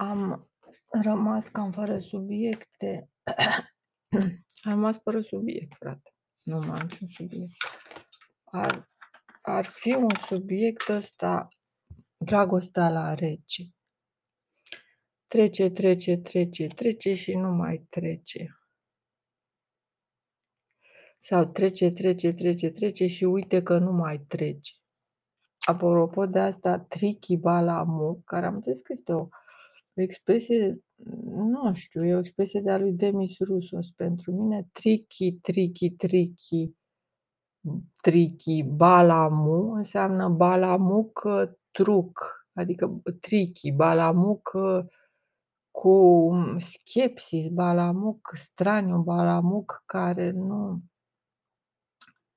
Am rămas cam fără subiecte. Am rămas fără subiect, frate. Nu mai am niciun subiect. Ar, ar fi un subiect ăsta, dragostea la rece. Trece, trece, trece, trece și nu mai trece. Sau trece, trece, trece, trece și uite că nu mai trece. Apropo de asta, tricky balamu, care am înțeles că este o expresie, nu știu, e o expresie de a lui Demis Roussos. Pentru mine, tricky, tricky, tricky, tricky, balamu înseamnă balamuc truc, adică tricky, balamuc cu schepsis, balamuc straniu, balamuc care nu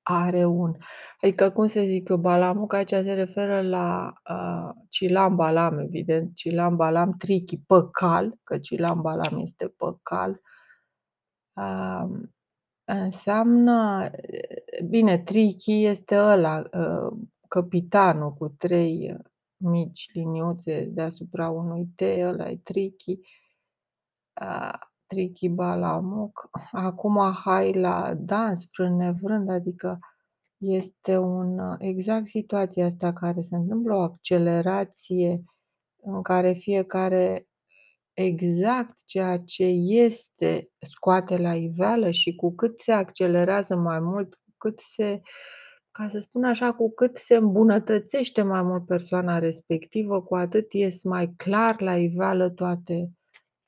are un adică cum să zic eu, balamuc aici se referă la, uh, Cilam Balam evident, Cilam Balam tricky, păcal, că Cilam Balam este păcal. Uh, înseamnă, bine, tricky este ăla, uh, capitanul cu trei mici liniuțe deasupra unui T, ăla e tricky. Uh, tricky balamuc. Acum hai la dans, frân nevrând, adică este un exact situația asta care se întâmplă, o accelerație în care fiecare exact ceea ce este scoate la iveală și cu cât se accelerează mai mult, cu cât se, ca să spun așa, cu cât se îmbunătățește mai mult persoana respectivă, cu atât ies mai clar la iveală toate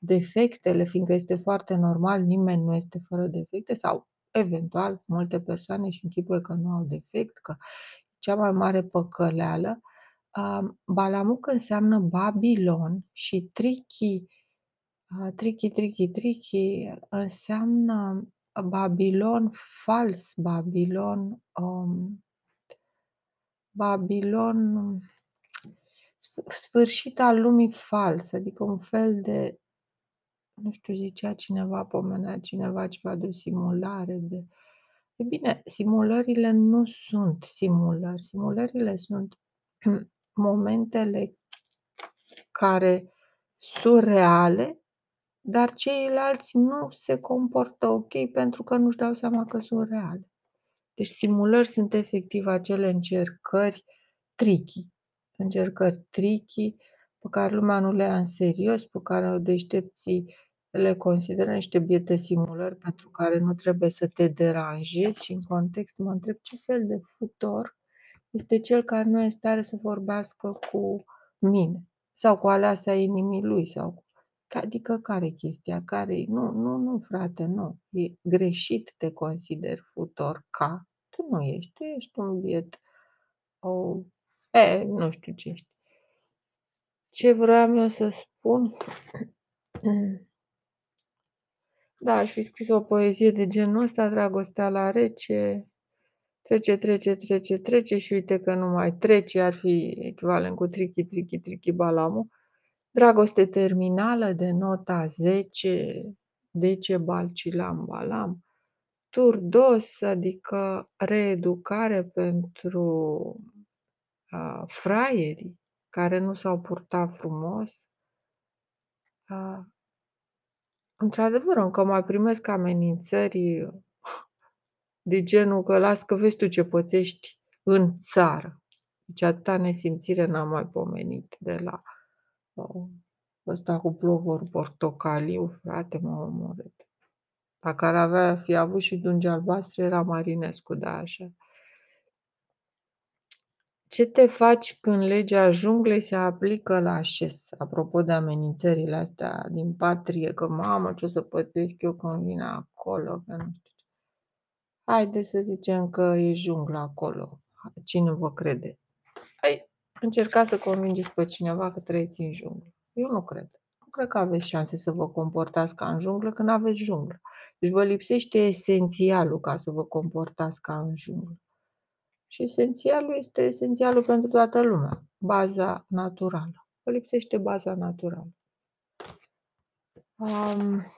defectele, fiindcă este foarte normal, nimeni nu este fără defecte sau eventual multe persoane și închipuie că nu au defect, că cea mai mare păcăleală. Balamuc înseamnă Babilon și tricky, tricky, tricky, tricky înseamnă Babilon fals, Babilon, um, Babilon, sfârșit al lumii fals, adică un fel de nu știu, zicea cineva, pomenea cineva ceva de o simulare, de... E bine, simulările nu sunt simulări. Simulările sunt momentele care sunt reale, dar ceilalți nu se comportă ok pentru că nu-și dau seama că sunt reale. Deci simulări sunt efectiv acele încercări tricky. Încercări tricky pe care lumea nu le ia în serios, pe care deștepții le consideră niște biete simulări pentru care nu trebuie să te deranjezi și în context mă întreb ce fel de futor este cel care nu este stare să vorbească cu mine sau cu aleasa inimii lui sau cu... Adică care chestia? care Nu, nu, nu, frate, nu. E greșit te consider futor ca. Tu nu ești, tu ești un biet. O... E, nu știu ce ești. Ce vreau eu să spun? Da, aș fi scris o poezie de genul ăsta, dragostea la rece, trece, trece, trece, trece și uite că nu mai trece, ar fi echivalent cu trichi, trichi, trichi, balamu. Dragoste terminală de nota 10, dece balcilam balam. Turdos, adică reeducare pentru uh, fraierii care nu s-au purtat frumos. Uh, Într-adevăr, încă mai primesc amenințări de genul că las că vezi tu ce pățești în țară. Deci atâta nesimțire n-am mai pomenit de la uh, ăsta cu plovor portocaliu, frate, m-a omorât. Dacă ar avea, fi avut și dungi albastre, era Marinescu, da, așa. Ce te faci când legea junglei se aplică la șes? Apropo de amenințările astea din patrie, că mamă, ce o să pățesc eu când vin acolo, că nu știu ce. Haide să zicem că e jungla acolo. Cine vă crede? Ai încercat să convingeți pe cineva că trăiți în junglă. Eu nu cred. Nu cred că aveți șanse să vă comportați ca în junglă când aveți junglă. Deci vă lipsește esențialul ca să vă comportați ca în junglă. Și esențialul este esențialul pentru toată lumea, baza naturală. Vă lipsește baza naturală. Um,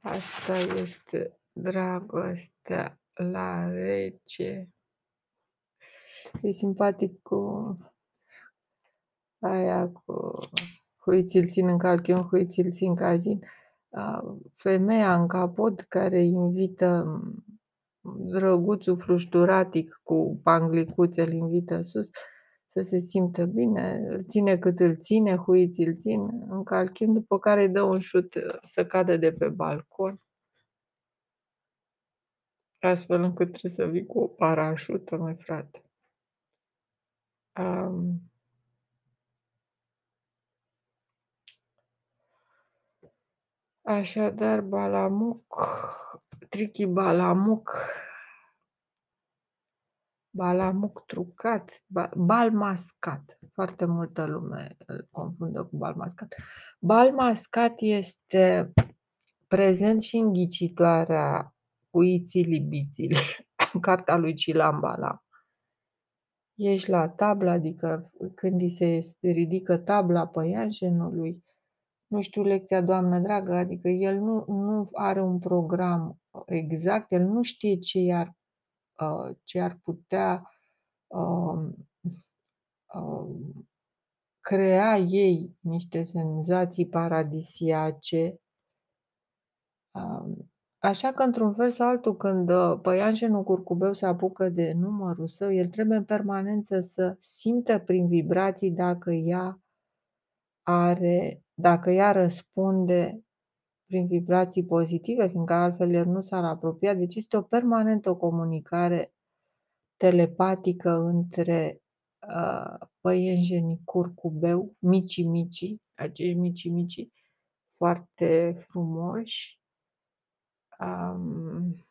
asta este dragostea la rece. E simpatic cu aia cu hui ți-l țin în calchion, hui ți-l țin cazin. Femeia în capot care invită drăguțul flușturatic cu panglicuțe, îl invită sus să se simtă bine, îl ține cât îl ține, hui ți-l țin în calchion, după care îi dă un șut să cadă de pe balcon astfel încât trebuie să vii cu o parașută, măi frate. Um, așadar, Balamuc, Trichi Balamuc, Balamuc trucat, bal mascat. Foarte multă lume îl confundă cu bal mascat. Bal mascat este prezent și în ghicitoarea Uițili bițili, cartea lui Cilan Balam. Ești la tablă, adică când îi se ridică tabla păianjenului, nu știu lecția, doamnă dragă, adică el nu, nu are un program exact, el nu știe ce ar, uh, ce ar putea uh, uh, crea ei niște senzații paradisiace. Așa că, într-un fel sau altul, când uh, păianjenul curcubeu se apucă de numărul său, el trebuie în permanență să simtă prin vibrații dacă ea are, dacă ea răspunde prin vibrații pozitive, fiindcă altfel el nu s-ar apropia. Deci este o permanentă comunicare telepatică între uh, păienjenii curcubeu, mici-mici, acești mici-mici foarte frumoși, Um,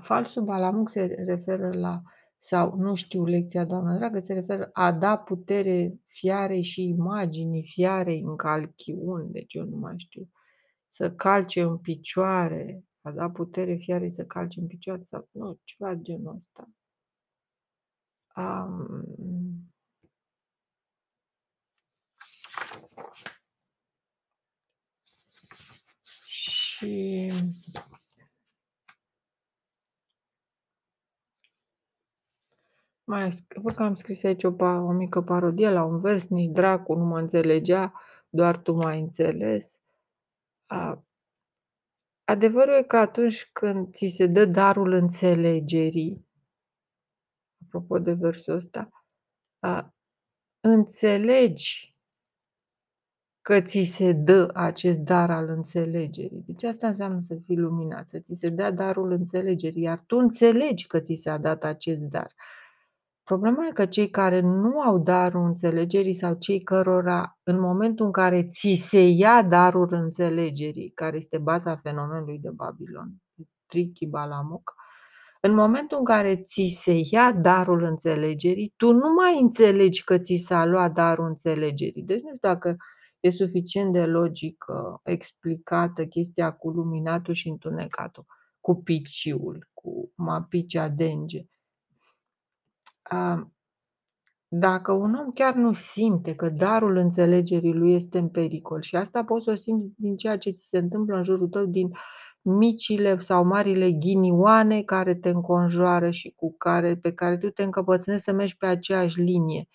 falsul balamuc se referă la, sau nu știu lecția, doamnă dragă, se referă a da putere fiarei și imaginii fiarei în calchiun, deci eu nu mai știu, să calce în picioare, a da putere fiarei să calce în picioare sau nu, ceva de genul ăsta. Um, Și mai văd că am scris aici o, o mică parodie la un vers, nici dracu nu mă înțelegea, doar tu m-ai înțeles. A, adevărul e că atunci când ți se dă darul înțelegerii, apropo de versul ăsta, a, înțelegi că ți se dă acest dar al înțelegerii. Deci asta înseamnă să fii luminat, să ți se dea darul înțelegerii, iar tu înțelegi că ți s-a dat acest dar. Problema e că cei care nu au darul înțelegerii sau cei cărora în momentul în care ți se ia darul înțelegerii, care este baza fenomenului de Babilon, Trichi Balamuc, în momentul în care ți se ia darul înțelegerii, tu nu mai înțelegi că ți s-a luat darul înțelegerii. Deci nu știu dacă E suficient de logică explicată chestia cu luminatul și întunecatul, cu piciul, cu mapicea denge. Dacă un om chiar nu simte că darul înțelegerii lui este în pericol și asta poți să o simți din ceea ce ți se întâmplă în jurul tău, din micile sau marile ghinioane care te înconjoară și cu care, pe care tu te încăpățânezi să mergi pe aceeași linie.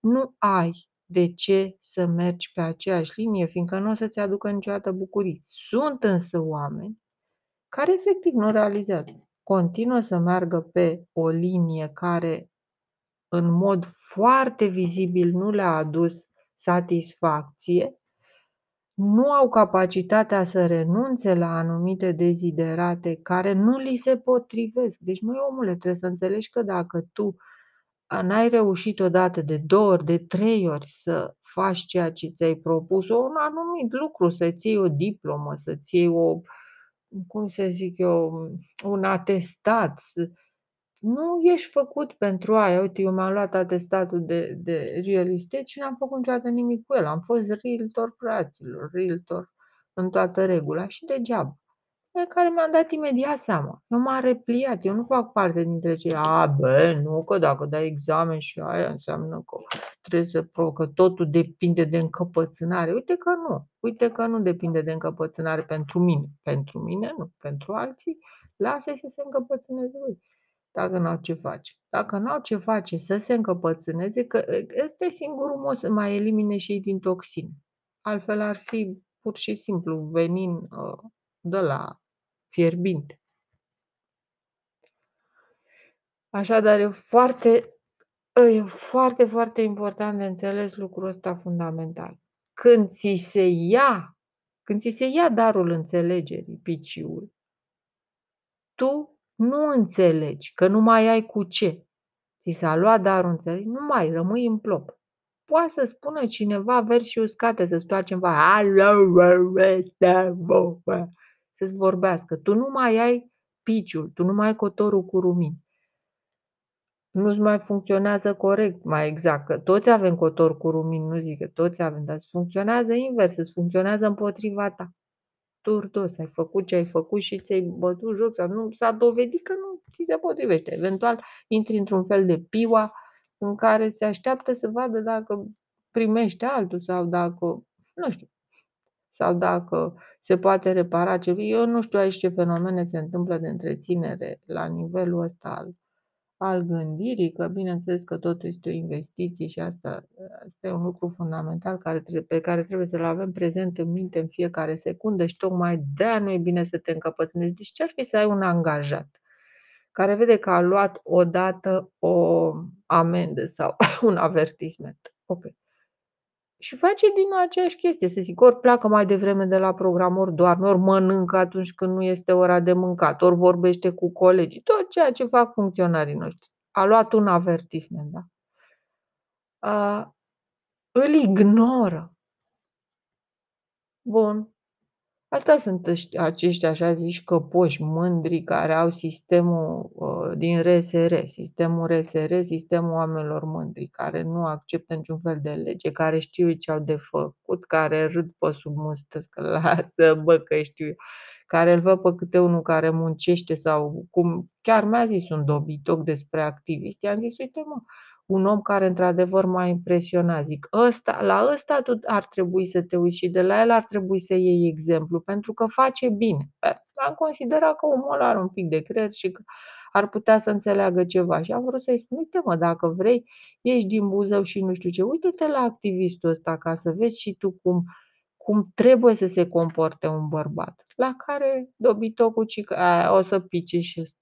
Nu ai de ce să mergi pe aceeași linie, fiindcă nu o să-ți aducă niciodată bucurii. Sunt însă oameni care efectiv nu realizează. Continuă să meargă pe o linie care în mod foarte vizibil nu le-a adus satisfacție, nu au capacitatea să renunțe la anumite deziderate care nu li se potrivesc. Deci, măi omule, trebuie să înțelegi că dacă tu n-ai reușit odată, de două ori, de trei ori să faci ceea ce ți-ai propus, un anumit lucru, să-ți iei o diplomă, să-ți iei o, cum să zic eu, un atestat, nu ești făcut pentru aia. Uite, eu mi-am luat atestatul de, de real estate și n-am făcut niciodată nimic cu el. Am fost realtor fraților, realtor în toată regula și degeaba. pe care mi-am dat imediat seama. Eu m-am repliat, eu nu fac parte dintre cei, a, bă, nu, că dacă dai examen și aia înseamnă că trebuie să pro, că totul depinde de încăpățânare. Uite că nu, uite că nu depinde de încăpățânare pentru mine. Pentru mine nu, pentru alții, lasă-i să se încăpățâneze lui dacă n-au ce face. Dacă n-au ce face să se încăpățâneze, că ăsta e singurul mod să mai elimine și ei din toxine. Altfel ar fi pur și simplu venin uh, de la fierbinte. Așadar, e foarte, e foarte, foarte important de înțeles lucrul ăsta fundamental. Când ți se ia, când ți se ia darul înțelegerii, piciul, tu nu înțelegi, că nu mai ai cu ce. Ți s-a luat darul înțelegerii, nu mai rămâi în plop. Poate să spună cineva versi uscate, să stoarce în să-ți vorbească. Tu nu mai ai piciul, tu nu mai ai cotorul cu rumini. Nu-ți mai funcționează corect, mai exact, că toți avem cotor cu rumini, nu zic că toți avem, dar îți funcționează invers, îți funcționează împotriva ta. Turdos, ai făcut ce ai făcut și ți-ai bătut joc sau nu, s-a dovedit că nu ți se potrivește. Eventual intri într-un fel de piua în care ți așteaptă să vadă dacă primește altul sau dacă, nu știu, sau dacă se poate repara ceva. Eu nu știu aici ce fenomene se întâmplă de întreținere la nivelul ăsta al, al gândirii, că bineînțeles că totul este o investiție și asta, asta e un lucru fundamental care, pe care trebuie să-l avem prezent în minte în fiecare secundă și tocmai de-aia nu e bine să te încăpățânești. Deci ce ar fi să ai un angajat care vede că a luat odată o amendă sau un avertisment? Ok și face din aceeași chestie, să zic, ori pleacă mai devreme de la program, ori doarme, ori mănâncă atunci când nu este ora de mâncat, ori vorbește cu colegii, tot ceea ce fac funcționarii noștri. A luat un avertisment, da? A, îl ignoră. Bun. Asta sunt acești așa zici căpoși mândri care au sistemul uh, din RSR, sistemul RSR, sistemul oamenilor mândri, care nu acceptă niciun fel de lege, care știu ce au de făcut, care râd pe sub mustă, că lasă, bă, că știu eu, care îl văd pe câte unul care muncește sau cum, chiar mi-a zis un dobitoc despre activiști, i-am zis, uite mă, un om care într-adevăr m-a impresionat. Zic, ăsta, la ăsta tu ar trebui să te uiți și de la el ar trebui să iei exemplu, pentru că face bine. Am considerat că omul ăla are un pic de creier și că ar putea să înțeleagă ceva. Și am vrut să-i spun, uite mă, dacă vrei, ieși din Buzău și nu știu ce, uite-te la activistul ăsta ca să vezi și tu cum, cum trebuie să se comporte un bărbat. La care dobitocul cică, o să pice și ăsta.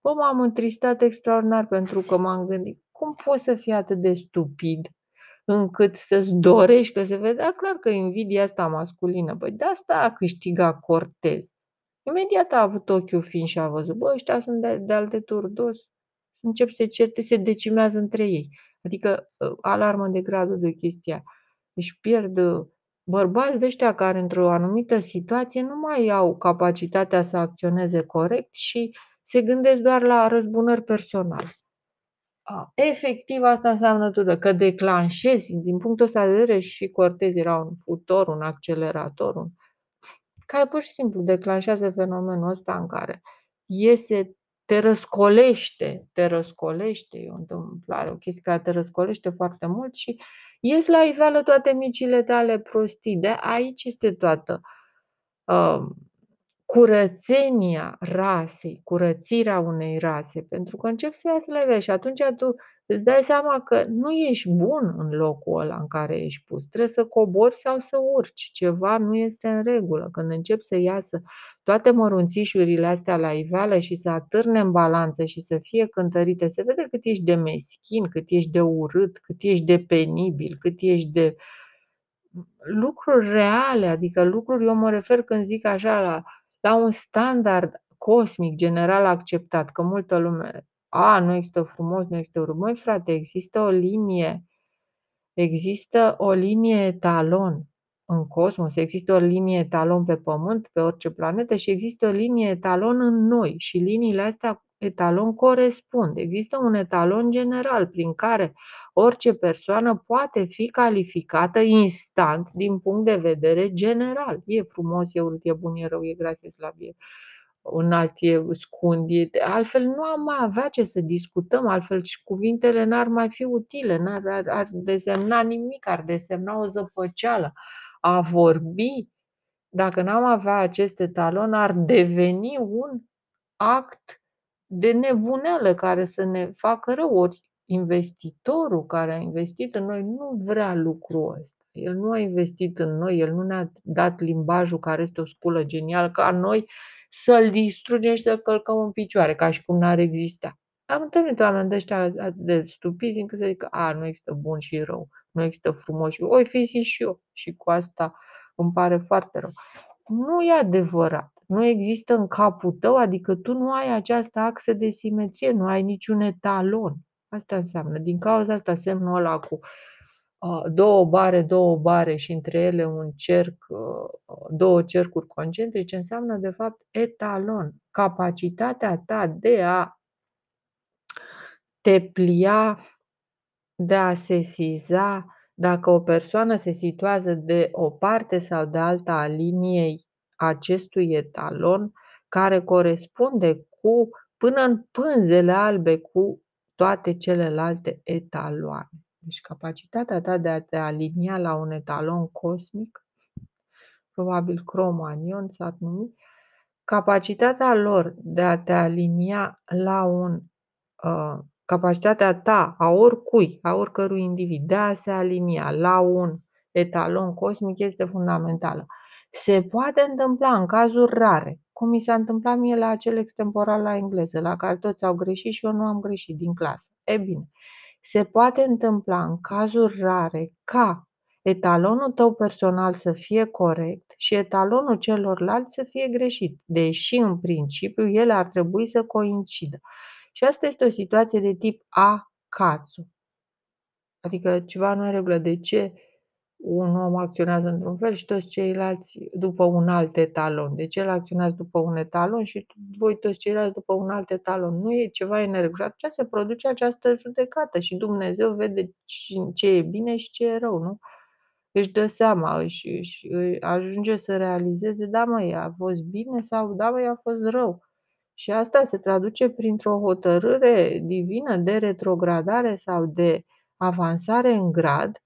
Bă, m-am întristat extraordinar pentru că m-am gândit, cum poți să fii atât de stupid încât să-ți dorești că se vedea clar că invidia asta masculină. Păi de asta a câștigat Cortez. Imediat a avut ochiul fin și a văzut, bă, ăștia sunt de, de alte turdos. Încep să certe, se decimează între ei. Adică ă, alarmă de gradul de chestia. Își pierd ă, bărbați de ăștia care într-o anumită situație nu mai au capacitatea să acționeze corect și se gândesc doar la răzbunări personale. A, efectiv asta înseamnă tudă, că declanșezi, din punctul ăsta de vedere și Cortez era un futor, un accelerator, un, care pur și simplu declanșează fenomenul ăsta în care iese, te răscolește, te răscolește, e o întâmplare, o chestie care te răscolește foarte mult și ies la iveală toate micile tale prostii. De aici este toată uh, curățenia rasei, curățirea unei rase, pentru că încep să iasă la iveală și atunci tu îți dai seama că nu ești bun în locul ăla în care ești pus. Trebuie să cobori sau să urci. Ceva nu este în regulă. Când încep să iasă toate mărunțișurile astea la iveală și să atârne în balanță și să fie cântărite, se vede cât ești de meschin, cât ești de urât, cât ești de penibil, cât ești de lucruri reale, adică lucruri, eu mă refer când zic așa la la un standard cosmic general acceptat, că multă lume, a, nu există frumos, nu există urât. Măi, frate, există o linie, există o linie etalon în cosmos, există o linie etalon pe Pământ, pe orice planetă și există o linie etalon în noi și liniile astea etalon corespunde. Există un etalon general prin care orice persoană poate fi calificată instant din punct de vedere general. E frumos, e urât, e bun, e rău, e gras, e slab, e înalt, e scund, e... altfel nu am mai avea ce să discutăm, altfel și cuvintele n-ar mai fi utile, n-ar ar, ar desemna nimic, ar desemna o zăpăceală. A vorbi, dacă n-am avea acest etalon, ar deveni un act de nebuneală care să ne facă rău. Ori investitorul care a investit în noi nu vrea lucrul ăsta. El nu a investit în noi, el nu ne-a dat limbajul care este o sculă genială ca noi să-l distrugem și să-l călcăm în picioare, ca și cum n-ar exista. Am întâlnit oameni de ăștia de stupizi încât să zic a, nu există bun și rău, nu există frumos și oi fi și eu. Și cu asta îmi pare foarte rău. Nu e adevărat. Nu există în capul tău, adică tu nu ai această axă de simetrie, nu ai niciun etalon. Asta înseamnă. Din cauza asta semnul ăla cu uh, două bare, două bare și între ele un cerc, uh, două cercuri concentrice, înseamnă de fapt etalon. Capacitatea ta de a te plia, de a sesiza dacă o persoană se situează de o parte sau de alta a liniei acestui etalon, care corespunde cu până în pânzele albe cu toate celelalte etaloane. Deci capacitatea ta de a te alinia la un etalon cosmic, probabil cromanion s-ar numi, capacitatea lor de a te alinia la un uh, capacitatea ta, a oricui, a oricărui individ, de a se alinia la un etalon cosmic este fundamentală. Se poate întâmpla în cazuri rare, cum mi s-a întâmplat mie la acel extemporal la engleză, la care toți au greșit și eu nu am greșit din clasă. E bine, se poate întâmpla în cazuri rare ca etalonul tău personal să fie corect și etalonul celorlalți să fie greșit, deși în principiu ele ar trebui să coincidă. Și asta este o situație de tip a-cațu. Adică ceva nu e regulă. De ce un om acționează într-un fel și toți ceilalți după un alt etalon? De ce el acționează după un etalon și voi toți ceilalți după un alt etalon? Nu e ceva în neregulă. Atunci se produce această judecată și Dumnezeu vede ce e bine și ce e rău, nu? Își dă seama, își, își, ajunge să realizeze, da măi, a fost bine sau da măi, a fost rău. Și asta se traduce printr-o hotărâre divină de retrogradare sau de avansare în grad.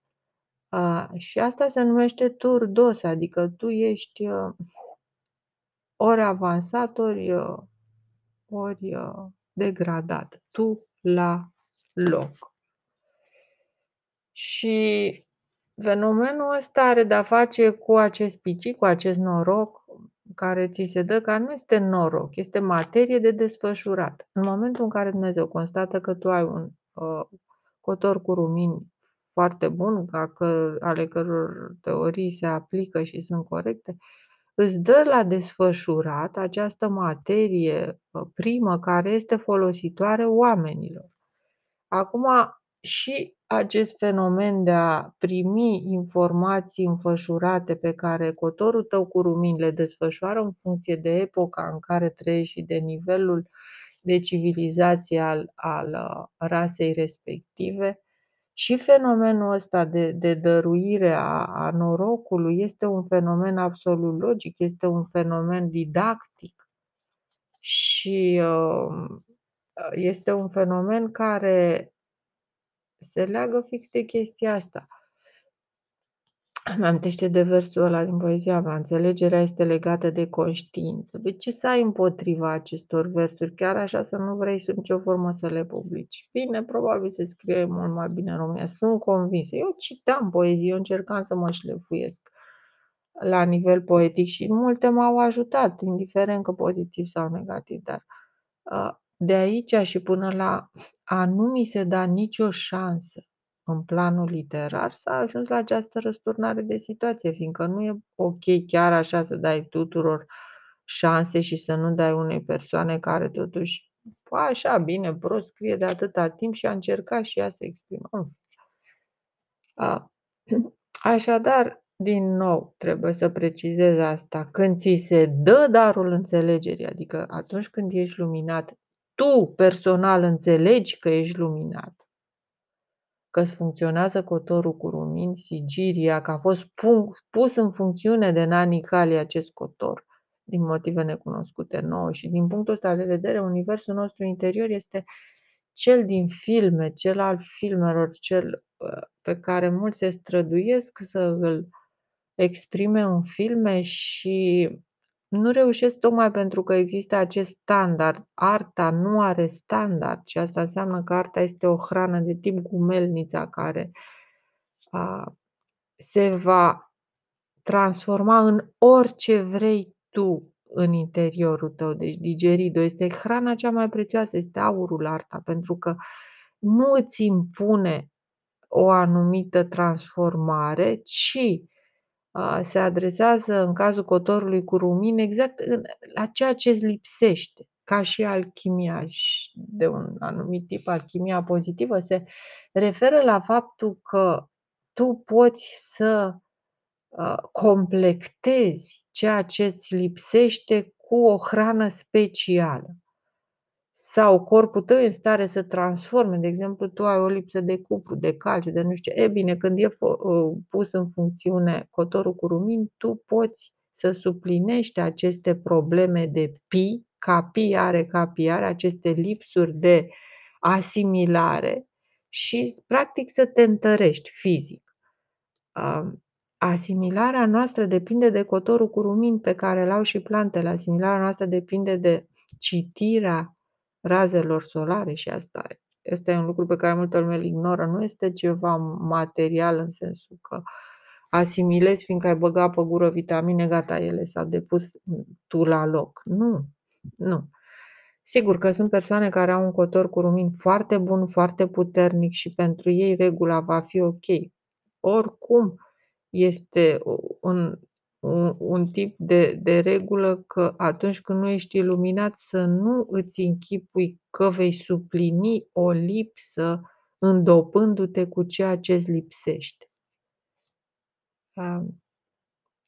Și asta se numește turdos, adică tu ești ori avansat, ori, ori degradat. Tu la loc. Și fenomenul ăsta are de-a face cu acest picic, cu acest noroc, care ți se dă, care nu este noroc, este materie de desfășurat. În momentul în care Dumnezeu constată că tu ai un uh, cotor cu rumini foarte bun, că, ale căror teorii se aplică și sunt corecte, îți dă la desfășurat această materie uh, primă care este folositoare oamenilor. Acum, și acest fenomen de a primi informații înfășurate pe care cotorul tău cu rumini le desfășoară în funcție de epoca în care trăiești și de nivelul de civilizație al, al uh, rasei respective, și fenomenul ăsta de, de dăruire a, a norocului este un fenomen absolut logic, este un fenomen didactic și uh, este un fenomen care se leagă fix de chestia asta. Îmi amintește de versul ăla din poezia mea, înțelegerea este legată de conștiință. De ce să ai împotriva acestor versuri, chiar așa să nu vrei sub nicio formă să le publici? Bine, probabil se scrie mult mai bine în România, sunt convinsă. Eu citam poezie, eu încercam să mă șlefuiesc la nivel poetic și multe m-au ajutat, indiferent că pozitiv sau negativ, dar uh, de aici și până la a nu mi se da nicio șansă în planul literar, s-a ajuns la această răsturnare de situație, fiindcă nu e ok chiar așa să dai tuturor șanse și să nu dai unei persoane care totuși, așa, bine, prost, scrie de atâta timp și a încercat și ea să exprimă. Așadar, din nou, trebuie să precizez asta. Când ți se dă darul înțelegerii, adică atunci când ești luminat, tu personal înțelegi că ești luminat, că îți funcționează cotorul cu rumini, sigiria, că a fost pus în funcțiune de nani Kali acest cotor din motive necunoscute nouă. Și din punctul ăsta de vedere universul nostru interior este cel din filme, cel al filmelor, cel uh, pe care mulți se străduiesc să îl exprime în filme și nu reușesc tocmai pentru că există acest standard. Arta nu are standard și asta înseamnă că arta este o hrană de tip gumelnița care a, se va transforma în orice vrei tu în interiorul tău. Deci digerido este hrana cea mai prețioasă, este aurul arta, pentru că nu îți impune o anumită transformare, ci se adresează în cazul cotorului cu rumini exact în, la ceea ce îți lipsește, ca și alchimia de un anumit tip, alchimia pozitivă, se referă la faptul că tu poți să uh, completezi ceea ce îți lipsește cu o hrană specială sau corpul tău e în stare să transforme, de exemplu, tu ai o lipsă de cupru, de calciu, de nu știu ce, e bine, când e uh, pus în funcțiune cotorul cu rumini, tu poți să suplinești aceste probleme de pi, ca pi are, ca pi are, aceste lipsuri de asimilare și practic să te întărești fizic. Asimilarea noastră depinde de cotorul cu rumini pe care îl au și plantele. Asimilarea noastră depinde de citirea razelor solare și asta este un lucru pe care multă lume îl ignoră. Nu este ceva material în sensul că asimilezi fiindcă ai băgat pe gură vitamine, gata, ele s-au depus tu la loc. Nu, nu. Sigur că sunt persoane care au un cotor cu rumin foarte bun, foarte puternic și pentru ei regula va fi ok. Oricum, este un un, un tip de, de regulă că atunci când nu ești iluminat să nu îți închipui că vei suplini o lipsă îndopându-te cu ceea ce îți lipsește.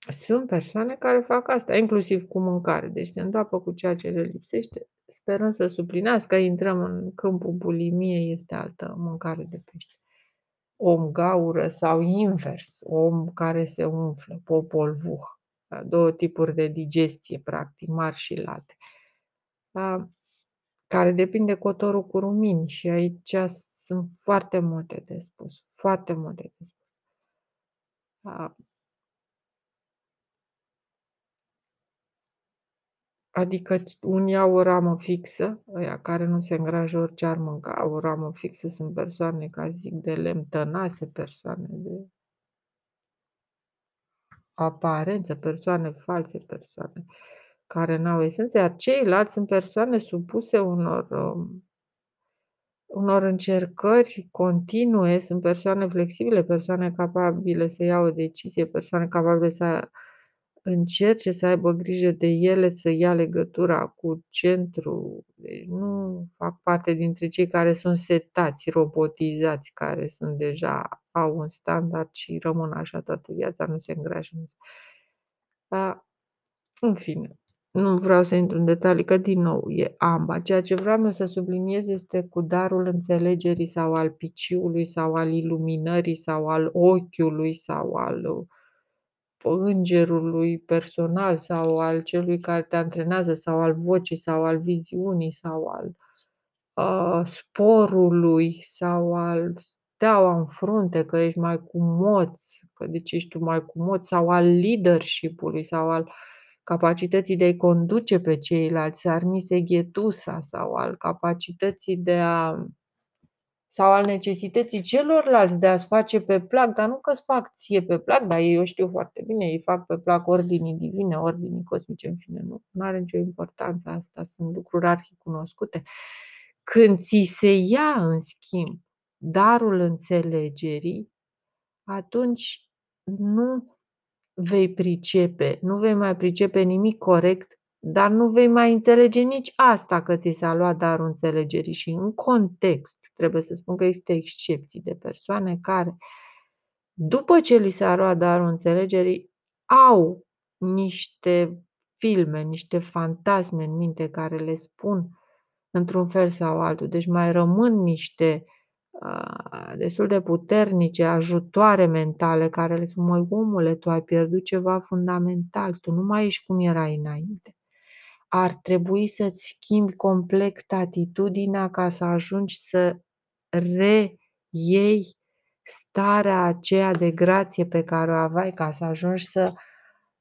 Sunt persoane care fac asta, inclusiv cu mâncare, deci se îndopă cu ceea ce le lipsește, sperăm să suplinească, intrăm în câmpul bulimiei, este altă mâncare de pește om gaură sau invers, om care se umflă, popolvuh. Da, două tipuri de digestie, practic, mari și late. Da? Care depinde cotorul cu rumini și aici sunt foarte multe de spus, foarte multe de spus. Da? Adică unii au o ramă fixă, ăia care nu se îngrajă orice ar mânca, au o ramă fixă, sunt persoane, ca zic, de lemn tănase, persoane de aparență, persoane false, persoane care n-au esență, iar ceilalți sunt persoane supuse unor, um, unor încercări continue, sunt persoane flexibile, persoane capabile să iau o decizie, persoane capabile să încerce să aibă grijă de ele, să ia legătura cu centru. Deci nu fac parte dintre cei care sunt setați, robotizați, care sunt deja, au un standard și rămân așa toată viața, nu se îngrașă. Dar, în fine, nu vreau să intru în detalii, că din nou e amba. Ceea ce vreau eu să subliniez este cu darul înțelegerii sau al piciului sau al iluminării sau al ochiului sau al îngerului personal sau al celui care te antrenează sau al vocii sau al viziunii sau al uh, sporului sau al steaua în frunte, că ești mai cu moți, că deci ești tu mai cu moți, sau al leadership-ului sau al capacității de a-i conduce pe ceilalți, armise ghetusa sau al capacității de a sau al necesității celorlalți de a-ți face pe plac, dar nu că-ți fac ție pe plac, dar ei o știu foarte bine, ei fac pe plac ordinii divine, ordinii cosmice, în fine, nu, nu are nicio importanță asta, sunt lucruri arhicunoscute. Când ți se ia, în schimb, darul înțelegerii, atunci nu vei pricepe, nu vei mai pricepe nimic corect dar nu vei mai înțelege nici asta că ți s-a luat darul înțelegerii și în context, trebuie să spun că există excepții de persoane care, după ce li s-a luat darul înțelegerii, au niște filme, niște fantasme în minte care le spun într-un fel sau altul. Deci mai rămân niște destul de puternice ajutoare mentale care le spun: "Măi omule, tu ai pierdut ceva fundamental, tu nu mai ești cum erai înainte. Ar trebui să-ți schimbi complet atitudinea ca să ajungi să reiei starea aceea de grație pe care o aveai, ca să ajungi să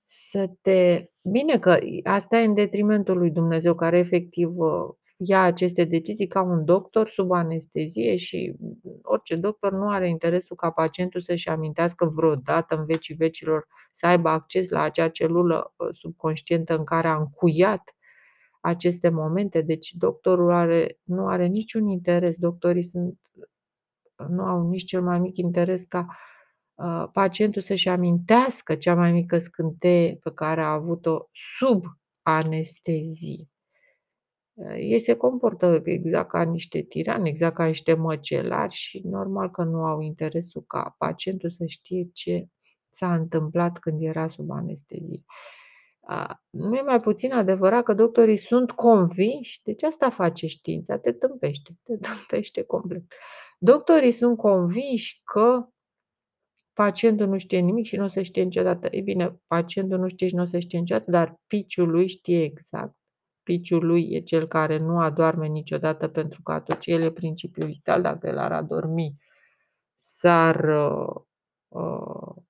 să te bine că asta e în detrimentul lui Dumnezeu care efectiv, ia aceste decizii ca un doctor sub anestezie și orice doctor nu are interesul ca pacientul să-și amintească vreodată în vecii vecilor să aibă acces la acea celulă subconștientă în care a încuiat aceste momente. Deci doctorul are nu are niciun interes, doctorii sunt nu au nici cel mai mic interes ca pacientul să-și amintească cea mai mică scânteie pe care a avut-o sub anestezie. Ei se comportă exact ca niște tirani, exact ca niște măcelari și normal că nu au interesul ca pacientul să știe ce s-a întâmplat când era sub anestezie. Nu e mai puțin adevărat că doctorii sunt convinși, deci asta face știința, te tâmpește, te tâmpește complet. Doctorii sunt convinși că pacientul nu știe nimic și nu o să știe niciodată. Ei bine, pacientul nu știe și nu o să știe niciodată, dar piciul lui știe exact. Piciul lui e cel care nu adorme niciodată pentru că atunci el e principiul vital. Dacă el ar adormi, s-ar, uh, uh,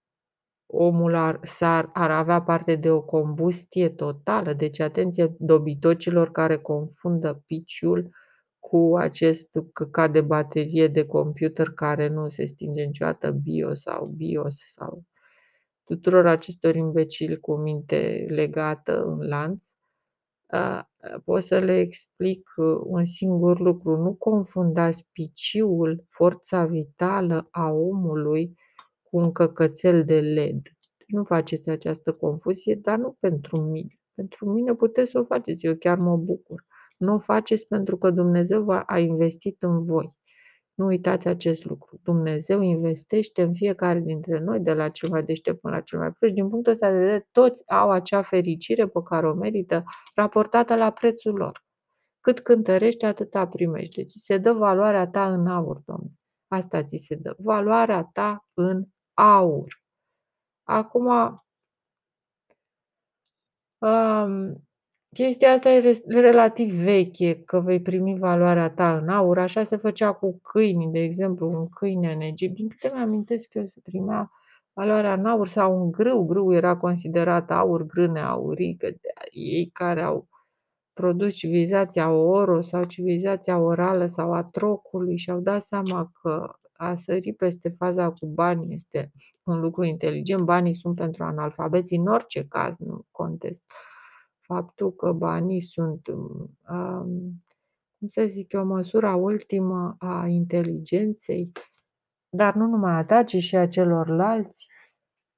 omul ar, s-ar, ar avea parte de o combustie totală. Deci atenție dobitocilor care confundă piciul cu acest căcat de baterie de computer care nu se stinge niciodată, BIOS sau BIOS sau tuturor acestor imbecili cu minte legată în lanț, pot să le explic un singur lucru. Nu confundați piciul, forța vitală a omului, cu un căcățel de LED. Nu faceți această confuzie, dar nu pentru mine. Pentru mine puteți să o faceți, eu chiar mă bucur. Nu o faceți pentru că Dumnezeu a investit în voi. Nu uitați acest lucru. Dumnezeu investește în fiecare dintre noi, de la cel mai deștept până la cel mai prost. Din punctul ăsta de vedere, toți au acea fericire pe care o merită, raportată la prețul lor. Cât cântărești, atâta primești. Deci se dă valoarea ta în aur, Domnule. Asta ți se dă. Valoarea ta în aur. Acum, um, Chestia asta e relativ veche, că vei primi valoarea ta în aur. Așa se făcea cu câinii, de exemplu, un câine în Egipt. Din câte mi-amintesc eu, se primea valoarea în aur sau un grâu. Grâu era considerat aur, grâne aurii, că ei care au produs civilizația oro sau civilizația orală sau a trocului și-au dat seama că a sări peste faza cu bani este un lucru inteligent. Banii sunt pentru analfabeți în orice caz, nu contest faptul că banii sunt, um, cum să zic eu, măsura ultimă a inteligenței, dar nu numai a ta, ci și a celorlalți,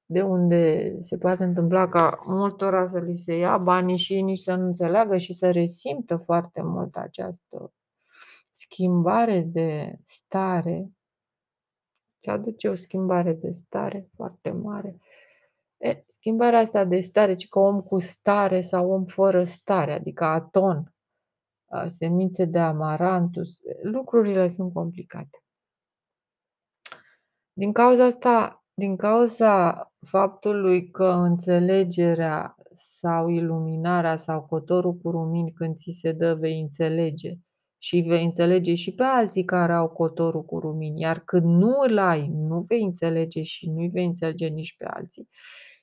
de unde se poate întâmpla ca multora să li se ia banii și nici să nu înțeleagă și să resimtă foarte mult această schimbare de stare, se aduce o schimbare de stare foarte mare. E, schimbarea asta de stare, ci că om cu stare sau om fără stare, adică aton, semințe de amarantus, lucrurile sunt complicate. Din cauza asta, din cauza faptului că înțelegerea sau iluminarea sau cotorul cu rumini când ți se dă vei înțelege și vei înțelege și pe alții care au cotorul cu rumini, iar când nu îl ai, nu vei înțelege și nu-i vei înțelege nici pe alții.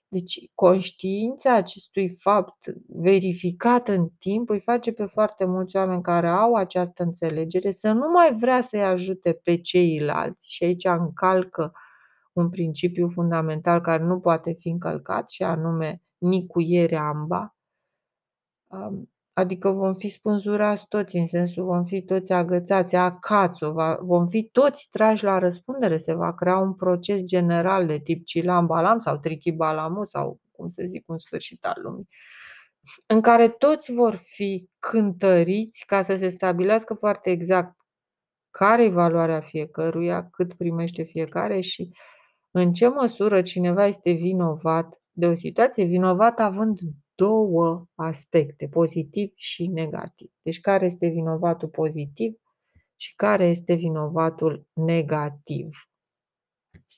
Deci conștiința acestui fapt verificat în timp îi face pe foarte mulți oameni care au această înțelegere să nu mai vrea să-i ajute pe ceilalți și aici încalcă un principiu fundamental care nu poate fi încălcat și anume nicuierea amba. Adică vom fi spânzurați toți, în sensul vom fi toți agățați, acațo, vom fi toți trași la răspundere, se va crea un proces general de tip Cilam Balam sau Trichi Balamu sau cum să zic, un sfârșit al lumii, în care toți vor fi cântăriți ca să se stabilească foarte exact care e valoarea fiecăruia, cât primește fiecare și în ce măsură cineva este vinovat de o situație, vinovat având două aspecte, pozitiv și negativ. Deci care este vinovatul pozitiv și care este vinovatul negativ.